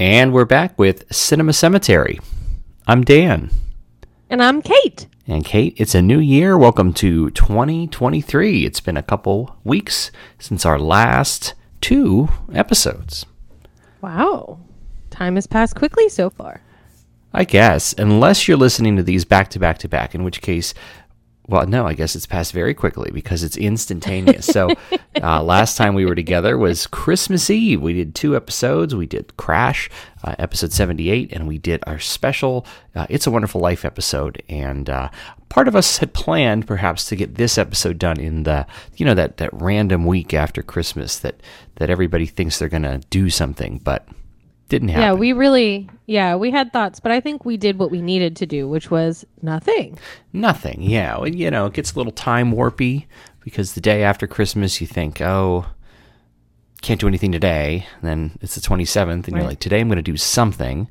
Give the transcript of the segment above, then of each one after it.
And we're back with Cinema Cemetery. I'm Dan. And I'm Kate. And Kate, it's a new year. Welcome to 2023. It's been a couple weeks since our last two episodes. Wow. Time has passed quickly so far. I guess, unless you're listening to these back to back to back, in which case, well, no, I guess it's passed very quickly because it's instantaneous. so, uh, last time we were together was Christmas Eve. We did two episodes. We did Crash, uh, episode 78, and we did our special uh, It's a Wonderful Life episode. And uh, part of us had planned perhaps to get this episode done in the, you know, that, that random week after Christmas that, that everybody thinks they're going to do something, but didn't happen. Yeah, we really, yeah, we had thoughts, but I think we did what we needed to do, which was nothing. Nothing, yeah. And, you know, it gets a little time warpy because the day after Christmas, you think, oh, can't do anything today. And then it's the 27th, and you're like, today I'm going to do something.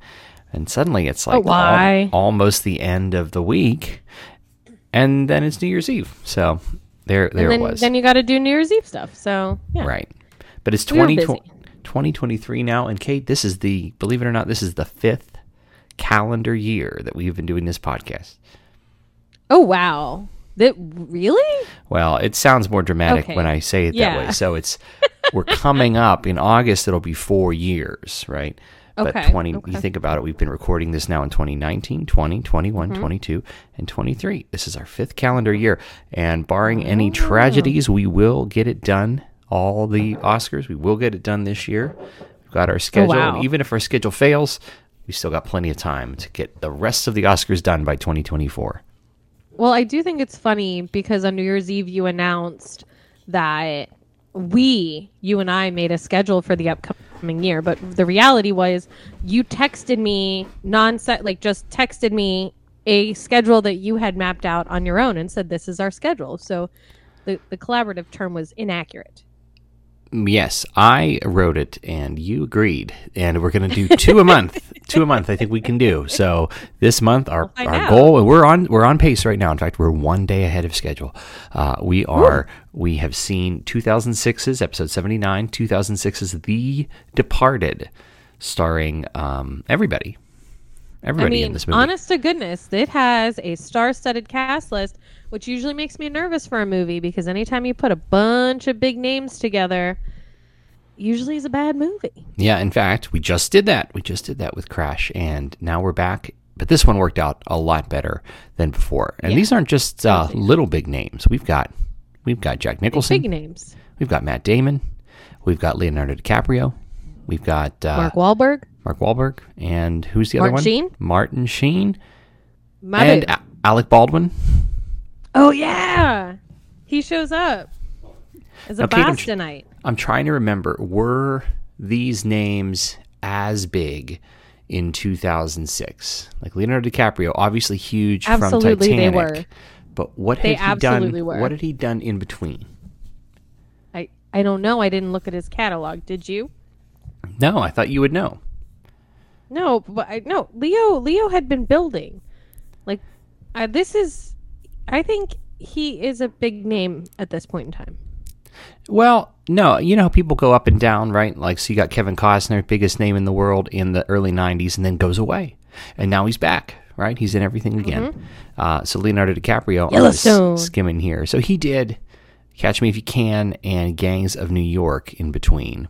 And suddenly it's like Oh, why? al- almost the end of the week. And then it's New Year's Eve. So there, there and then, it was. then you got to do New Year's Eve stuff. So, yeah. Right. But it's We were 20, busy. 2023 now. And Kate, this is the, believe it or not, this is the fifth calendar year that we've been doing this podcast. Oh, wow. That really? Well, it sounds more dramatic Okay. when I say it that Yeah. way. So it's we're coming up in August. It'll be four years, right? But Okay, 20, okay. you think about it, we've been recording this now in 2019, 20, 21, Mm-hmm. 22, and 23. This is our fifth calendar year. And barring Oh. any tragedies, we will get it done. All the Oscars, we will get it done this year. We've got our oh, schedule. Oh, wow. And even if our schedule fails, we still got plenty of time to get the rest of the Oscars done by 2024. Well, I do think it's funny because on New Year's Eve you announced that we, you and I, made a schedule for the upcoming year. But the reality was, you texted me non-set, like just texted me a schedule that you had mapped out on your own and said this is our schedule. So the the collaborative term was inaccurate. Yes, I wrote it and you agreed. And we're going to do two a month. two a month I think we can do. So this month our, find our goal and we're on we're on pace right now. In fact, we're one day ahead of schedule. Uh, we are we have seen 2006's episode 79, 2006's The Departed starring um, everybody. I mean, in this movie. honest to goodness, it has a star-studded cast list, which usually makes me nervous for a movie because anytime you put a bunch of big names together, usually is a bad movie. Yeah, in fact, we just did that. We just did that with Crash, and now we're back. But this one worked out a lot better than before. And these aren't just uh, little big names. We've got we've got Jack Nicholson, Big names. we've got Matt Damon, we've got Leonardo DiCaprio, we've got uh, Mark Wahlberg. Mark Wahlberg, and who's the other one? Martin? Sheen? Martin Sheen My and. A- Alec Baldwin. oh yeah, he shows up as a Okay, I'm tr- Bostonite. I'm trying to remember. Were these names as big in 2006? Like Leonardo DiCaprio, obviously huge Absolutely, from they were. But what They had he done? were. What had he done in between? I I don't know. I didn't look at his catalog. Did you? No, I thought you would know. No, but I, no. Leo Leo had been building. Like, uh, this is. I think he is a big name at this point in time. Well, no, you know how people go up and down, right? Like, so you got Kevin Costner, biggest name in the world in the early 90s, and then goes away. And now he's back, right? He's in everything again. Uh, so Leonardo DiCaprio, Yellowstone. skimming here. So he did Catch Me If You Can and Gangs of New York in between.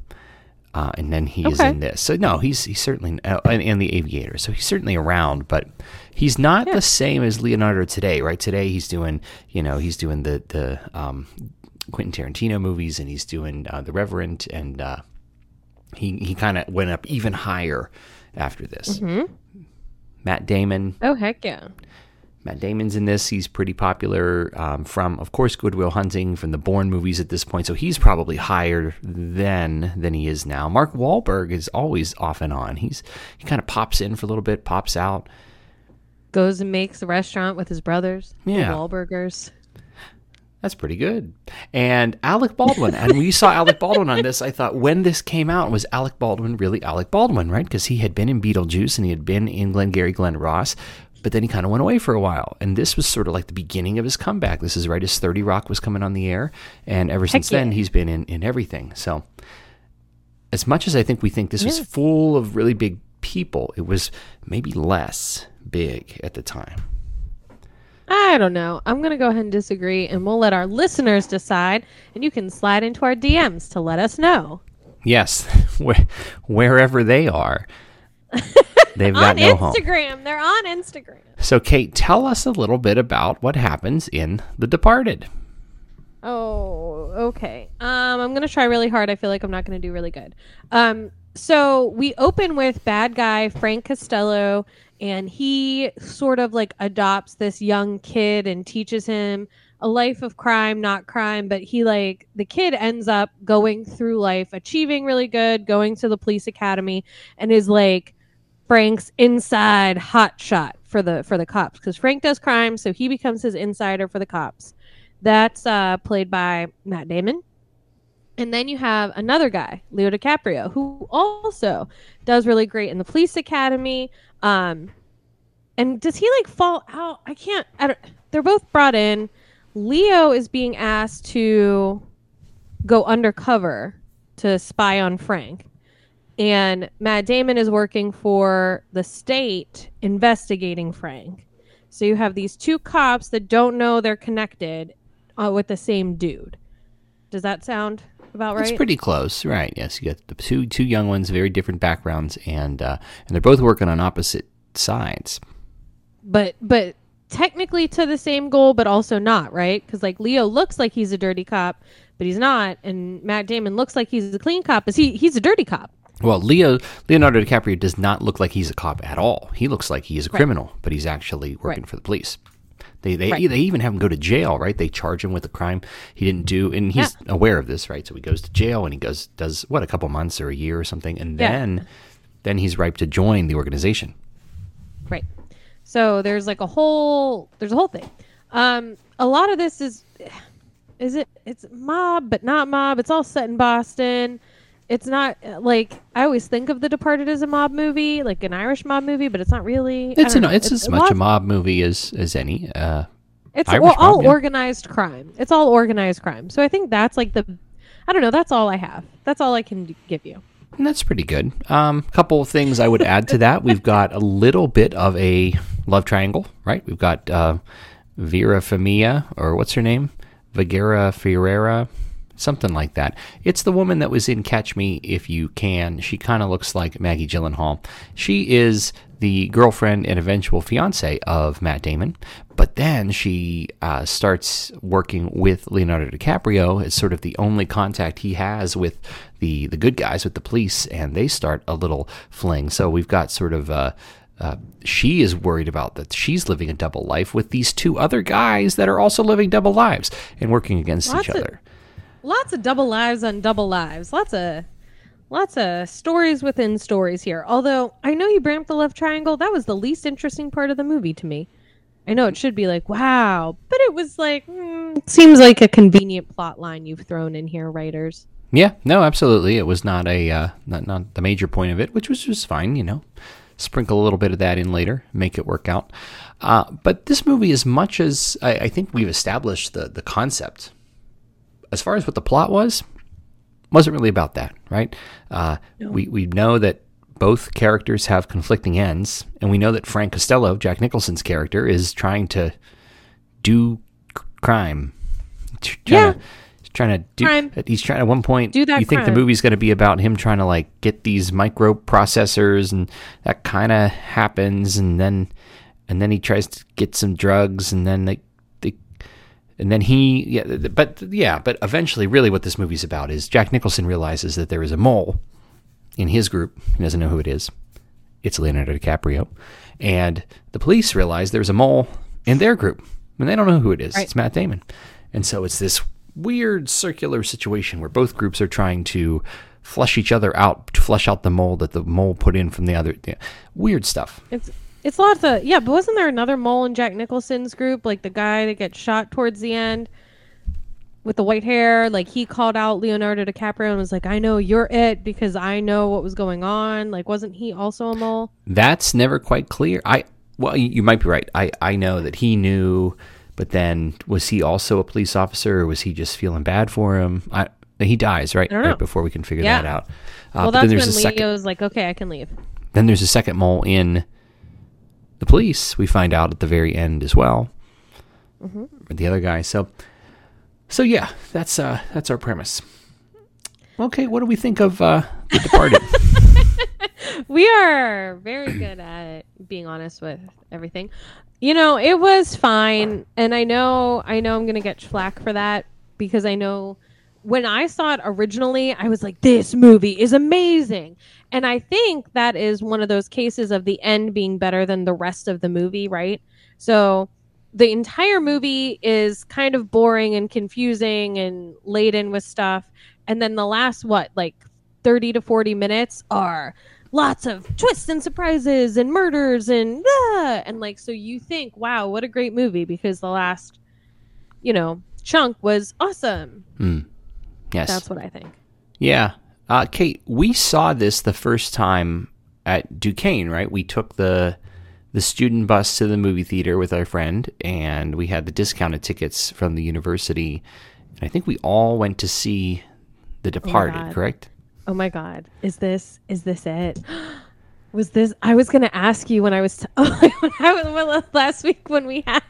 Uh, and then he is in this. So no, he's he's certainly uh, and, and the Aviator. So he's certainly around, but he's not the same as Leonardo today, right? Today he's doing, you know, he's doing the the um, Quentin Tarantino movies, and he's doing uh, the Revenant, and uh, he he kind of went up even higher after this. Matt Damon, Oh heck yeah! Matt Damon's in this. He's pretty popular um, from, of course, Good Will Hunting, from the Bourne movies at this point. So he's probably higher then than he is now. Mark Wahlberg is always off and on. He's he kind of pops in for a little bit, pops out. Goes and makes a restaurant with his brothers. the Yeah. Wahlburgers. That's pretty good. And Alec Baldwin. and when you saw Alec Baldwin on this, I thought when this came out, was Alec Baldwin really Alec Baldwin, right? Because he had been in Beetlejuice and he had been in Glengarry Glen Ross, but then he kind of went away for a while. And this was sort of like the beginning of his comeback. This is right as 30 Rock was coming on the air. And ever since then, he's been in, in everything. So as much as I think we think this was full of really big people. It was maybe less big at the time. I don't know. I'm going to go ahead and disagree, and we'll let our listeners decide. And you can slide into our DMs to let us know. Yes, wherever they are, they've got on no home. Instagram. They're on Instagram. So, Kate, tell us a little bit about what happens in The Departed. Oh, okay. Um, I'm gonna try really hard. I feel like I'm not gonna do really good. Um, so we open with bad guy Frank Costello, and he sort of like adopts this young kid and teaches him a life of crime, not crime. But he like the kid ends up going through life, achieving really good, going to the police academy, and is like Frank's inside hotshot for the for the cops because Frank does crime, so he becomes his insider for the cops. That's uh, played by Matt Damon. And then you have another guy, Leo DiCaprio, who also does really great in the police academy. Um, and does he like fall out? I can't. I don't, they're both brought in. Leo is being asked to go undercover to spy on Frank. And Matt Damon is working for the state investigating Frank. So you have these two cops that don't know they're connected uh, with the same dude. Does that sound about right? It's pretty close, right? Yes, you got the two two young ones, very different backgrounds, and uh, and they're both working on opposite sides. but but technically to the same goal, but also not right because like Leo looks like he's a dirty cop, but he's not, and Matt Damon looks like he's a clean cop, but he he's a dirty cop. Well, Leo Leonardo DiCaprio does not look like he's a cop at all. He looks like he is a criminal, but he's actually working Right. for the police. They they Right. they even have him go to jail, right? They charge him with a crime he didn't do, and he's aware of this, right? So he goes to jail and he goes does what a couple months or a year or something, and Yeah. then then he's ripe to join the organization. Right. So there's like a whole there's a whole thing. Um a lot of this is is it it's mob but not mob. It's all set in Boston. It's not uh, like I always think of The Departed as a mob movie, like an Irish mob movie, but it's not really. It's an, know. it's as a much a mob movie as as any. Uh, It's Irish well, mob, all yeah. organized crime. It's all organized crime. So I think that's like the I don't know, that's all I have. That's all I can give you. And that's pretty good. Um, couple of things I would add to that. We've got a little bit of a love triangle, right? We've got uh, Vera Famia, or what's her name? Vigera Ferreira, something like that. It's the woman that was in Catch Me If You Can. She kind of looks like Maggie Gyllenhaal. She is the girlfriend and eventual fiance of Matt Damon, but then she uh, starts working with Leonardo DiCaprio as sort of the only contact he has with the the good guys, with the police, and they start a little fling. So we've got sort of. Uh, uh, she is worried about that she's living a double life with these two other guys that are also living double lives and working against Lots each of- other. Lots of double lives on double lives. Lots of lots of stories within stories here. Although I know you up the love triangle, that was the least interesting part of the movie to me. I know it should be like wow, but it was like mm, seems like a convenient plot line you've thrown in here, writers. Yeah, no, absolutely. It was not a uh, not not the major point of it, which was just fine. You know, sprinkle a little bit of that in later, make it work out. Uh, but this movie, as much as I, I think we've established the the concept, as far as what the plot was, wasn't really about that, right? Uh, We we know that both characters have conflicting ends, and we know that Frank Costello, Jack Nicholson's character, is trying to do c- crime. Tr- Trying Yeah. to, he's trying to do. Crime. He's trying at one point. Do that You think the movie's going to be about him trying to like get these microprocessors, and that kind of happens, and then and then he tries to get some drugs, and then they. And then he, yeah, but yeah, but eventually, really, what this movie's about is Jack Nicholson realizes that there is a mole in his group. He doesn't know who it is. It's Leonardo DiCaprio, and the police realize there's a mole in their group, and they don't know who it is. Right. It's Matt Damon, and so it's this weird circular situation where both groups are trying to flush each other out, to flush out the mole that the mole put in from the other. yeah, weird stuff. It's it's lots of yeah, but wasn't there another mole in Jack Nicholson's group, like the guy that gets shot towards the end with the white hair? Like he called out Leonardo DiCaprio and was like, "I know you're it because I know what was going on." Like, wasn't he also a mole? That's never quite clear. I well, you, might be right. I I know that he knew, but then was he also a police officer, or was he just feeling bad for him? I he dies right right before we can figure Yeah. that out. Uh, well, that's when a second. Leo's like, "Okay, I can leave." Then there's a second mole in the police. We find out at the very end as well. Mm-hmm. The other guy. So, so yeah, that's uh, that's our premise. Okay, what do we think of uh, The Departed? we are very good at being honest with everything. You know, it was fine, and I know I know I'm gonna get flack for that because I know when I saw it originally, I was like, this movie is amazing. And I think that is one of those cases of the end being better than the rest of the movie, right? So the entire movie is kind of boring and confusing and laden with stuff. And then the last, what, like 30 to 40 minutes are lots of twists and surprises and murders and ah! and like so you think wow what a great movie because the last you know chunk was awesome Mm. Yes. that's what i think Yeah. Uh, Kate, we saw this the first time at Duquesne, right? We took the the student bus to the movie theater with our friend, and we had the discounted tickets from the university. And I think we all went to see The Departed, God. correct? oh my god is this is this it was this i was gonna ask you when i was t- when I was, last week when we had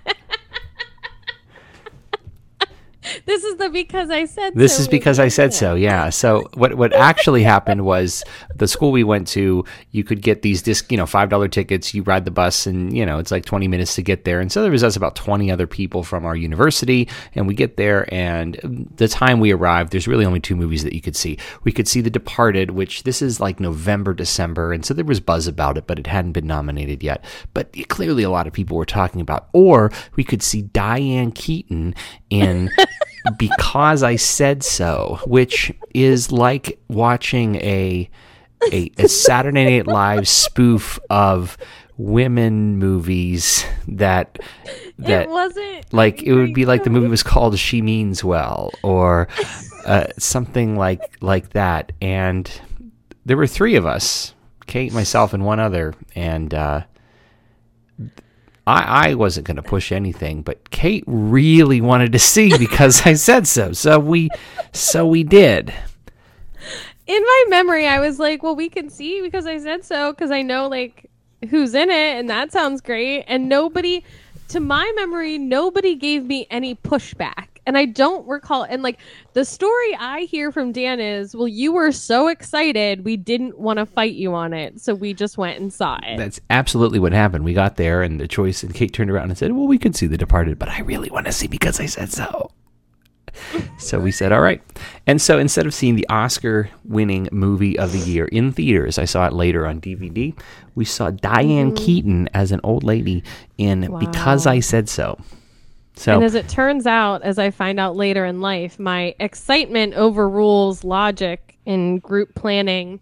this is the because i said So This so is because I said so. Yeah. So what what actually happened was the school we went to, you could get these disc, you know, five dollar tickets. You ride the bus, and you know it's like twenty minutes to get there. And so there was us about twenty other people from our university, and we get there, and the time we arrived, there's really only two movies that you could see. We could see The Departed, which this is like November, December, and so there was buzz about it, but it hadn't been nominated yet. But clearly, a lot of people were talking about. Or we could see Diane Keaton in because I said so, which is like watching a a, a Saturday Night Live spoof of women movies that that it wasn't like it would be like the movie was called She Means Well or uh, something like like that. And there were three of us Kate myself and one other. And uh, I, I wasn't going to push anything but Kate really wanted to see because I said so so we so we did in my memory, I was like, well, we can see because I said so because I know like who's in it, and that sounds great. And nobody, to my memory, nobody gave me any pushback. And I don't recall. And like the story I hear from Dan is, well, you were so excited, we didn't want to fight you on it, so we just went and saw it. That's absolutely what happened. We got there, and the choice, and Kate turned around and said, "Well, we could see The Departed, but I really want to see because I said so." so we said, "All right." And so instead of seeing the Oscar-winning movie of the year in theaters, I saw it later on DVD. We saw Diane mm-hmm. Keaton as an old lady in Because I Said So. So And as it turns out, as I find out later in life, my excitement overrules logic in group planning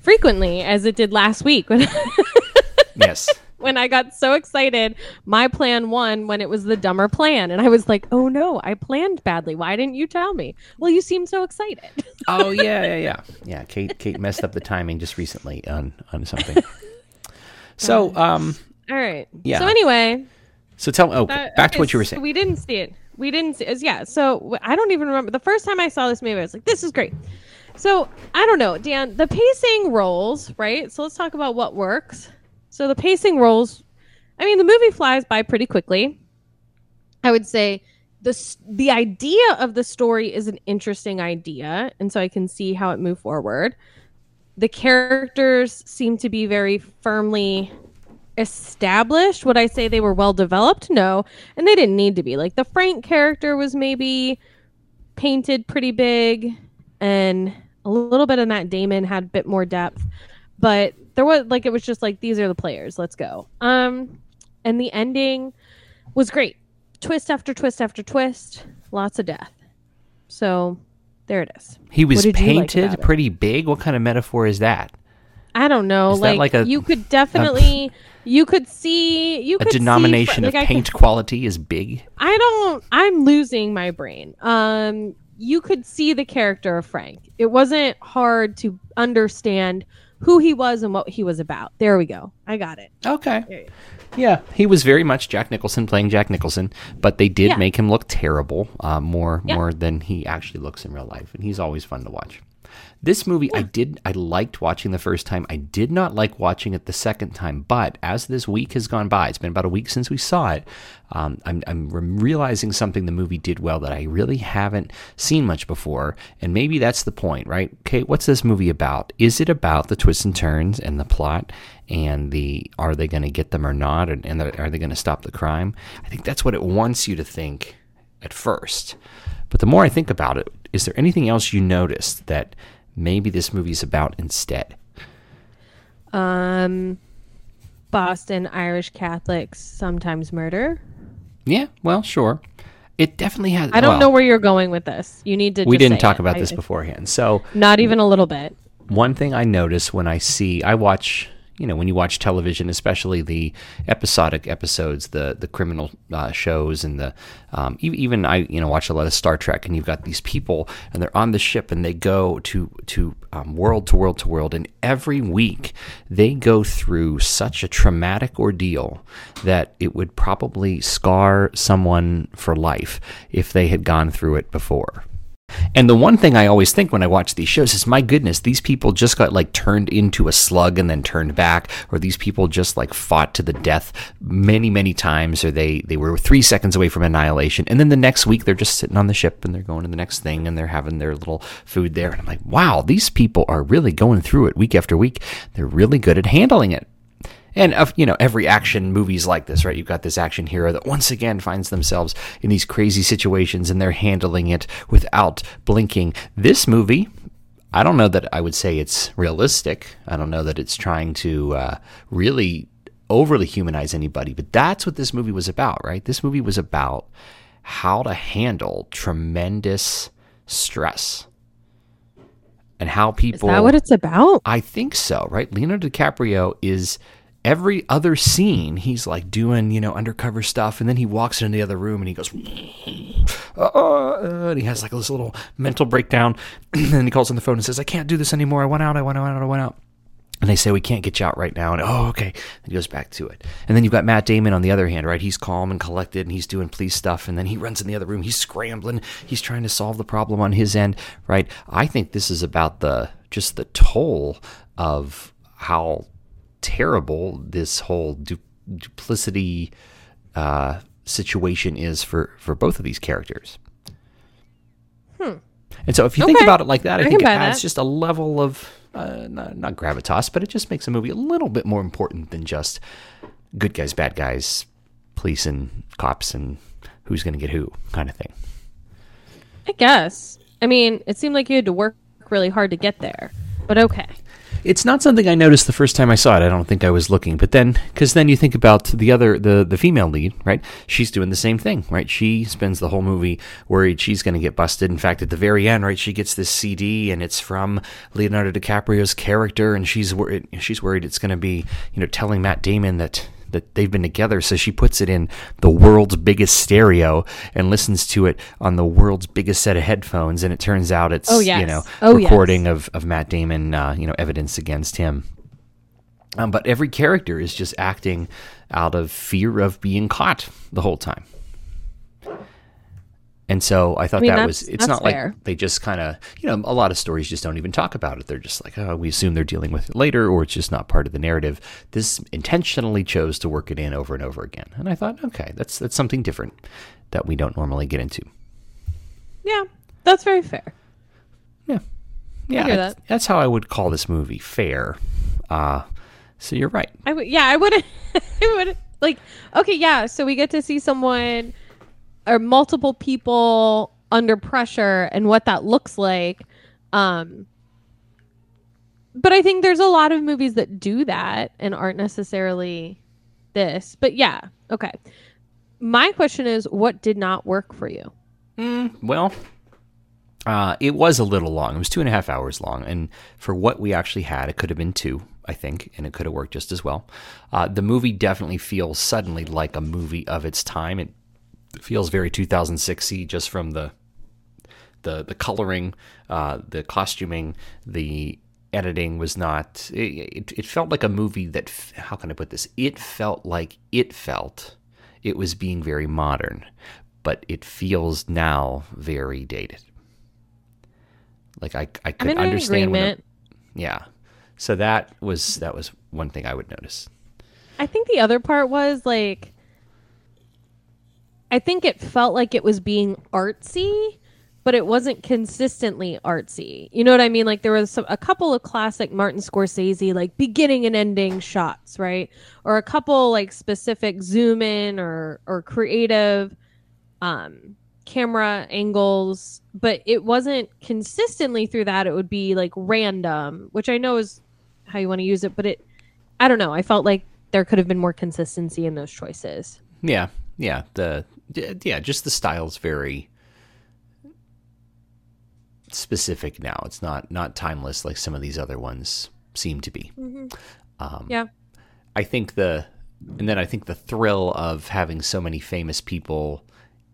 frequently, as it did last week when yes, when I got so excited. My plan won when it was the dumber plan, and I was like, "Oh no, I planned badly. Why didn't you tell me?" Well, you seem so excited. oh yeah, yeah, yeah, yeah. Kate, Kate messed up the timing just recently on on something. So, um, All right. Yeah. So anyway, so tell me. Oh, that- back to what you were saying. We didn't see it. We didn't see. it. Yeah. So I don't even remember the first time I saw this movie. I was like, "This is great." So I don't know, Dan. The pacing rolls right. So let's talk about what works. So the pacing rolls. I mean, the movie flies by pretty quickly. I would say the the idea of the story is an interesting idea, and so I can see how it moved forward. The characters seem to be very firmly established. Would I say they were well developed? No, and they didn't need to be. Like the Frank character was maybe painted pretty big, and a little bit of Matt Damon had a bit more depth, but there was like it was just like these are the players. Let's go. Um, and the ending was great. Twist after twist after twist, lots of death. So there it is. He was you like painted pretty big. What kind of metaphor is that? I don't know. Is like, like a- you could definitely, you could see, you A could see denomination of like, I could- paint quality is big. I don't. I'm losing my brain. Um, you could see the character of Frank. It wasn't hard to understand who he was and what he was about. There we go. I got it. Okay. There you go. Yeah, he was very much Jack Nicholson playing Jack Nicholson, but they did Yeah. make him look terrible, uh, more Yeah. more than he actually looks in real life, and he's always fun to watch. This movie, I did, I liked watching the first time. I did not like watching it the second time. But as this week has gone by, it's been about a week since we saw it. Um, I'm, I'm realizing something the movie did well that I really haven't seen much before, and maybe that's the point, right? Kate, what's this movie about? Is it about the twists and turns and the plot, and the are they going to get them or not, and, and are they going to stop the crime? I think that's what it wants you to think at first. But the more I think about it, is there anything else you noticed that maybe this movie's about instead? Um, Boston Irish Catholics sometimes murder. Yeah, well, sure. It definitely has. I don't well, know where you're going with this. You need to. We didn't talk it. about I- this beforehand. So, Not even a little bit. one thing I notice when I see, I watch, you know, when you watch television, especially the episodic episodes, the the criminal uh, shows, and the um, even I, you know, watch a lot of Star Trek, and you've got these people, and they're on the ship, and they go to to um, world to world to world, and every week they go through such a traumatic ordeal that it would probably scar someone for life if they had gone through it before. And the one thing I always think when I watch these shows is, my goodness, these people just got like turned into a slug and then turned back, or these people just like fought to the death many, many times, or they they were three seconds away from annihilation, and then the next week they're just sitting on the ship and they're going to the next thing and they're having their little food there, and I'm like, wow, these people are really going through it week after week. They're really good at handling it. And of you know, every action movie's like this, right? You've got this action hero that once again finds themselves in these crazy situations and they're handling it without blinking. This movie, I don't know that I would say it's realistic. I don't know that it's trying to uh, really overly humanize anybody, but that's what this movie was about, right? This movie was about how to handle tremendous stress and how people that what it's about? I think so, right? Leonardo DiCaprio is every other scene, he's like doing, you know, undercover stuff, and then he walks into the other room and he goes, uh, and he has like this little mental breakdown, and then he calls on the phone and says, I can't do this anymore. I went out, I went out, I went out. And they say, We can't get you out right now. And oh, okay. And he goes back to it. And then you've got Matt Damon on the other hand, right? He's calm and collected and he's doing police stuff. And then he runs in the other room. He's scrambling. He's trying to solve the problem on his end, right? I think this is about the just the toll of how terrible this whole du- duplicity uh, situation is for, for both of these characters. Hmm. And so if you think about it like that, I, I think it can buy adds that. just a level of uh, not, not gravitas, but it just makes a movie a little bit more important than just good guys, bad guys, police and cops, and who's going to get who kind of thing. I guess. I mean, it seemed like you had to work really hard to get there, but okay. It's not something I noticed the first time I saw it. I don't think I was looking, but then because then you think about the other the the female lead, right? She's doing the same thing, right? She spends the whole movie worried she's going to get busted. In fact, at the very end, right, she gets this CD and it's from Leonardo DiCaprio's character, and she's worried she's worried it's going to be you know telling Matt Damon that that they've been together. So she puts it in the world's biggest stereo and listens to it on the world's biggest set of headphones. And it turns out it's Oh, you know Oh, yes. recording of, of Matt Damon, uh, you know, evidence against him. Um, but every character is just acting out of fear of being caught the whole time. And so I thought I mean, that was, it's not fair. like they just kind of, you know, a lot of stories just don't even talk about it. They're just like, oh, we assume they're dealing with it later, or it's just not part of the narrative. This intentionally chose to work it in over and over again. And I thought, okay, that's, that's something different that we don't normally get into. Yeah, that's very fair. Yeah. Yeah. that's- that. That's how I would call this movie fair. Uh, so you're right. I yeah, I would, I would like, okay, yeah. So we get to see someone or multiple people under pressure and what that looks like. Um, but I think there's a lot of movies that do that and aren't necessarily this. But yeah, okay. My question is, what did not work for you? Well, uh, it was a little long. It was two and a half hours long, and for what we actually had, it could have been two, I think, and it could have worked just as well. Uh, the movie definitely feels suddenly like a movie of its time. It feels very 2006y just from the the the coloring, uh, the costuming, the editing was not. It, it, it felt like a movie that. How can I put this? It felt like it felt. It was being very modern, but it feels now very dated. Like I I could understand when a- yeah. So that was that was one thing I would notice. I think the other part was like I think it felt like it was being artsy, but it wasn't consistently artsy. You know what I mean? Like there was some, a couple of classic Martin Scorsese like beginning and ending shots, right? Or a couple like specific zoom in or or creative um camera angles, but it wasn't consistently through that. It would be like random, which I know is how you want to use it, but it I don't know. I felt like there could have been more consistency in those choices. Yeah, yeah. The yeah, just the style's very specific now. It's not not timeless like some of these other ones seem to be. Um, Yeah. I think the and then I think the thrill of having so many famous people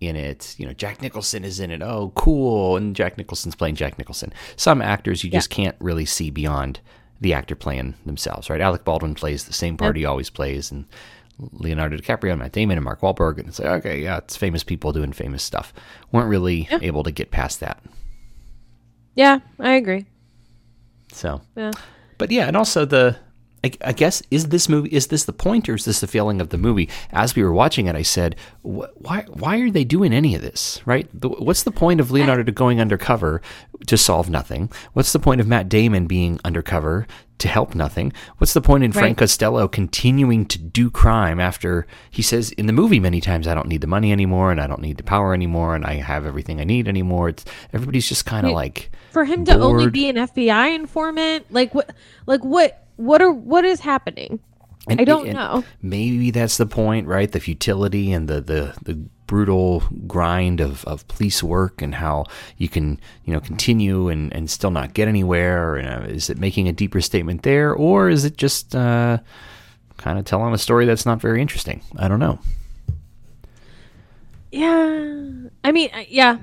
in it. You know, Jack Nicholson is in it. Oh, cool! And Jack Nicholson's playing Jack Nicholson. Some actors you just can't really see beyond the actor playing themselves, right? Alec Baldwin plays the same part he always plays, and Leonardo DiCaprio, and Matt Damon, and Mark Wahlberg, and it's like, okay, yeah, it's famous people doing famous stuff. weren't really able to get past that. Yeah, I agree. So, Yeah. but yeah, and also the, I, I guess, is this movie, is this the point or is this the feeling of the movie? As we were watching it, I said, wh- why, why are they doing any of this, right? The, what's the point of Leonardo going undercover to solve nothing? What's the point of Matt Damon being undercover to help nothing? What's the point in Frank Right. Costello continuing to do crime after he says in the movie many times, I don't need the money anymore and I don't need the power anymore and I have everything I need anymore? It's, everybody's just kind of like, For him to only be an FBI informant, like what like what what are what is happening? And- I don't know. Maybe that's the point, right? The futility and the the, the brutal grind of, of police work and how you can you know continue and, and still not get anywhere. You know, is it making a deeper statement there, or is it just uh, kind of telling a story that's not very interesting? I don't know. Yeah. I mean, yeah.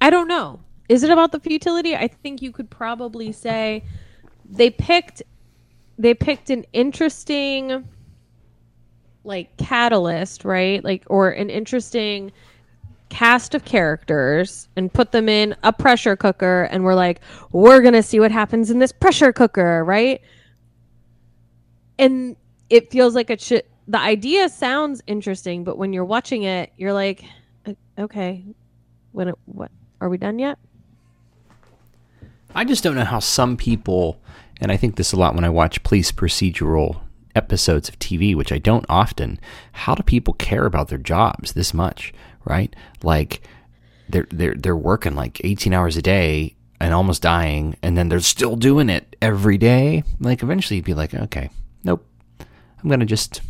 I don't know. Is it about the futility? I think you could probably say they picked they picked an interesting like catalyst, right? Like or an interesting cast of characters and put them in a pressure cooker and we're like, we're going to see what happens in this pressure cooker, right? and it feels like it should the idea sounds interesting but when you're watching it you're like "Uh, okay when it, what are we done yet I just don't know how some people, and I think this a lot when I watch police procedural episodes of TV, which I don't often. How do people care about their jobs this much, right? Like they're they're they're working like 18 hours a day and almost dying, and then they're still doing it every day. Like eventually, you'd be like, okay, nope, I'm gonna just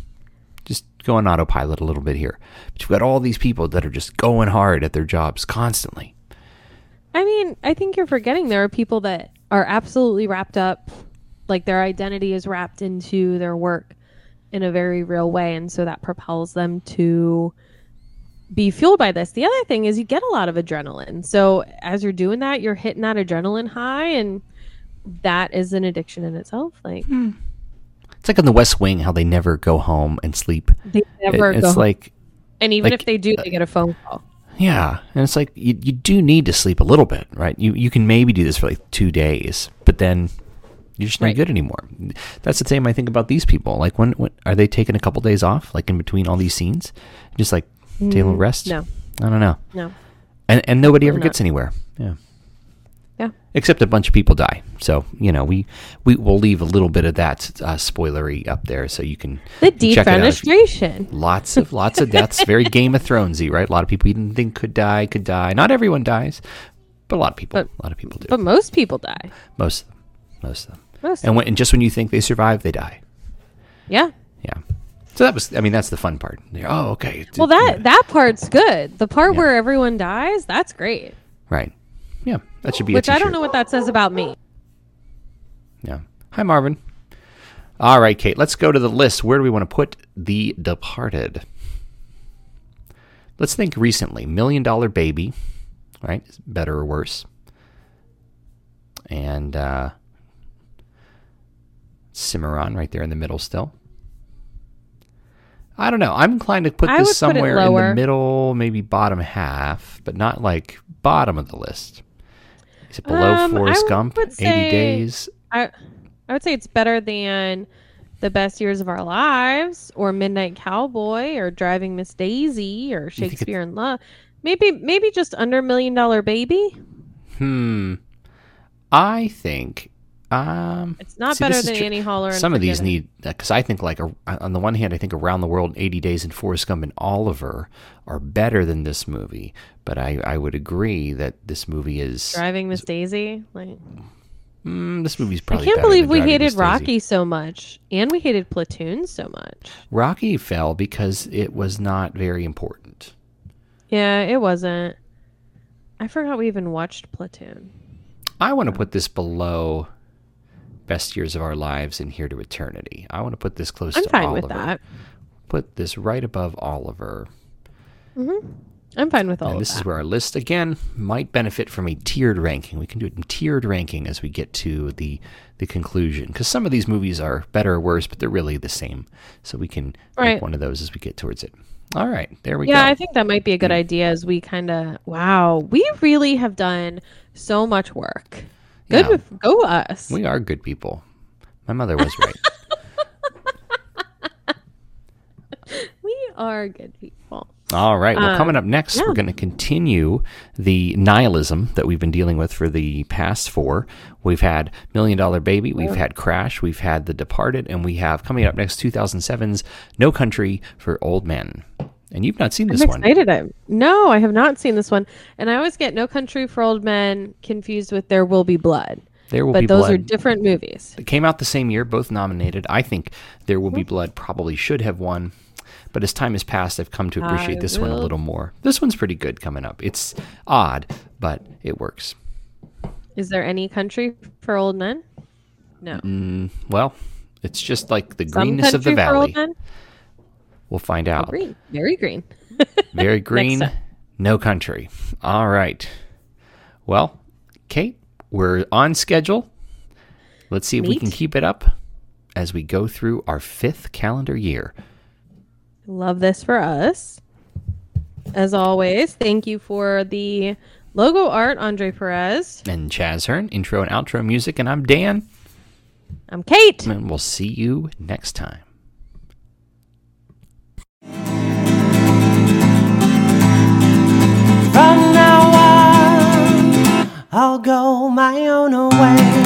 just go on autopilot a little bit here. But you've got all these people that are just going hard at their jobs constantly. i mean i think you're forgetting there are people that are absolutely wrapped up like their identity is wrapped into their work in a very real way and so that propels them to be fueled by this the other thing is you get a lot of adrenaline so as you're doing that you're hitting that adrenaline high and that is an addiction in itself like hmm. It's like on the West Wing how they never go home and sleep. they It- never it's go home. like And even Like, if they do, uh, they get a phone call. yeah, and it's like you, you do need to sleep a little bit, right? You you can maybe do this for like two days, but then you're just not Right. good anymore. That's the same I think about these people. Like when, when are they taking a couple days off, like in between all these scenes, just like take a little rest? Mm, no. I don't know. No. And and nobody ever not. gets anywhere. Yeah. Yeah. Except a bunch of people die. So you know we we will leave a little bit of that uh, spoilery up there so you can The check it out defenestration. Lots of lots of deaths. Very Game of Thronesy, right? A lot of people you didn't think could die could die. Not everyone dies, but a lot of people. But- a lot of people do. But most people die. most of them. Most of them. Most. And when and just when you think they survive, they die. yeah. Yeah. So that was. I mean, that's the fun part. You're, oh, okay. Well, that yeah, that part's good. The part Yeah. where everyone dies, that's great. right. Yeah, that should be. Which I don't know what that says about me. Yeah. Hi, Marvin. All right, Kate. Let's go to the list. Where do we want to put The Departed? Let's think recently. Million Dollar Baby, right? Better or worse? And uh, Cimarron right there in the middle still. I don't know. I'm inclined to put I this would put somewhere in the middle, maybe bottom half, but not like bottom of the list. Is it below Um, Forrest Gump? 80 days? I I would say it's better than the best years of our lives, or Midnight Cowboy, or Driving Miss Daisy, or Shakespeare in Love. Maybe maybe just under Million Dollar Baby. Hmm. I think. Um, It's not See, better than tr- Annie Hall or some of these need because I think like a, on the one hand, I think Around the World, 80 Days, and Forrest Gump and Oliver are better than this movie. But I, I would agree that this movie is Driving Miss Daisy. Like mm, this movie's I can't believe we hated. Rocky so much, and we hated Platoon so much. Rocky fell because it was not very important. Yeah, it wasn't. I forgot we even watched Platoon. I want to put this below Best Years of Our Lives and Here to Eternity. I want to put this close I'm to fine Oliver. with that. Put this right above Oliver. Mm-hmm. I'm fine with all And of this that. is where our list again might benefit from a tiered ranking. We can do it in tiered ranking as we get to the the conclusion because some of these movies are better or worse, but they're really the same. So we can Right. make one of those as we get towards it. All right, there we yeah, go. Yeah, I think that might be a good mm. idea as we kind of wow, we really have done so much work. Good, Yeah. go us. we are good people. My mother was right. We are good people. All right. Well, coming up um, next, yeah. we're going to continue the nihilism that we've been dealing with for the past four. We've had Million Dollar Baby, we've oh. had Crash, we've had The Departed, and we have coming up next 2007's No Country for Old Men. And you've not seen this I'm one. excited. I, no, I have not seen this one, and I always get No Country for Old Men confused with There Will Be Blood. There will but be those blood. are different movies. It came out the same year, both nominated. I think There Will. Be Blood probably should have won, but as time has passed, I've come to appreciate I this one a little more. This one's pretty good coming up. It's odd, but it works. Is there any country for old men? No. Mm, well, it's just like the Some greenness of the country for old valley. We'll find out. Green, very green. Very green, no country. All right. Well, Kate, we're on schedule. Let's see if we can keep it up as we go through our fifth calendar year. Love this for us. As always, thank you for the logo art, Andre Perez. And Chaz Hearn, intro and outro music, and I'm Dan, I'm Kate. and we'll see you next time. I'll go my own way.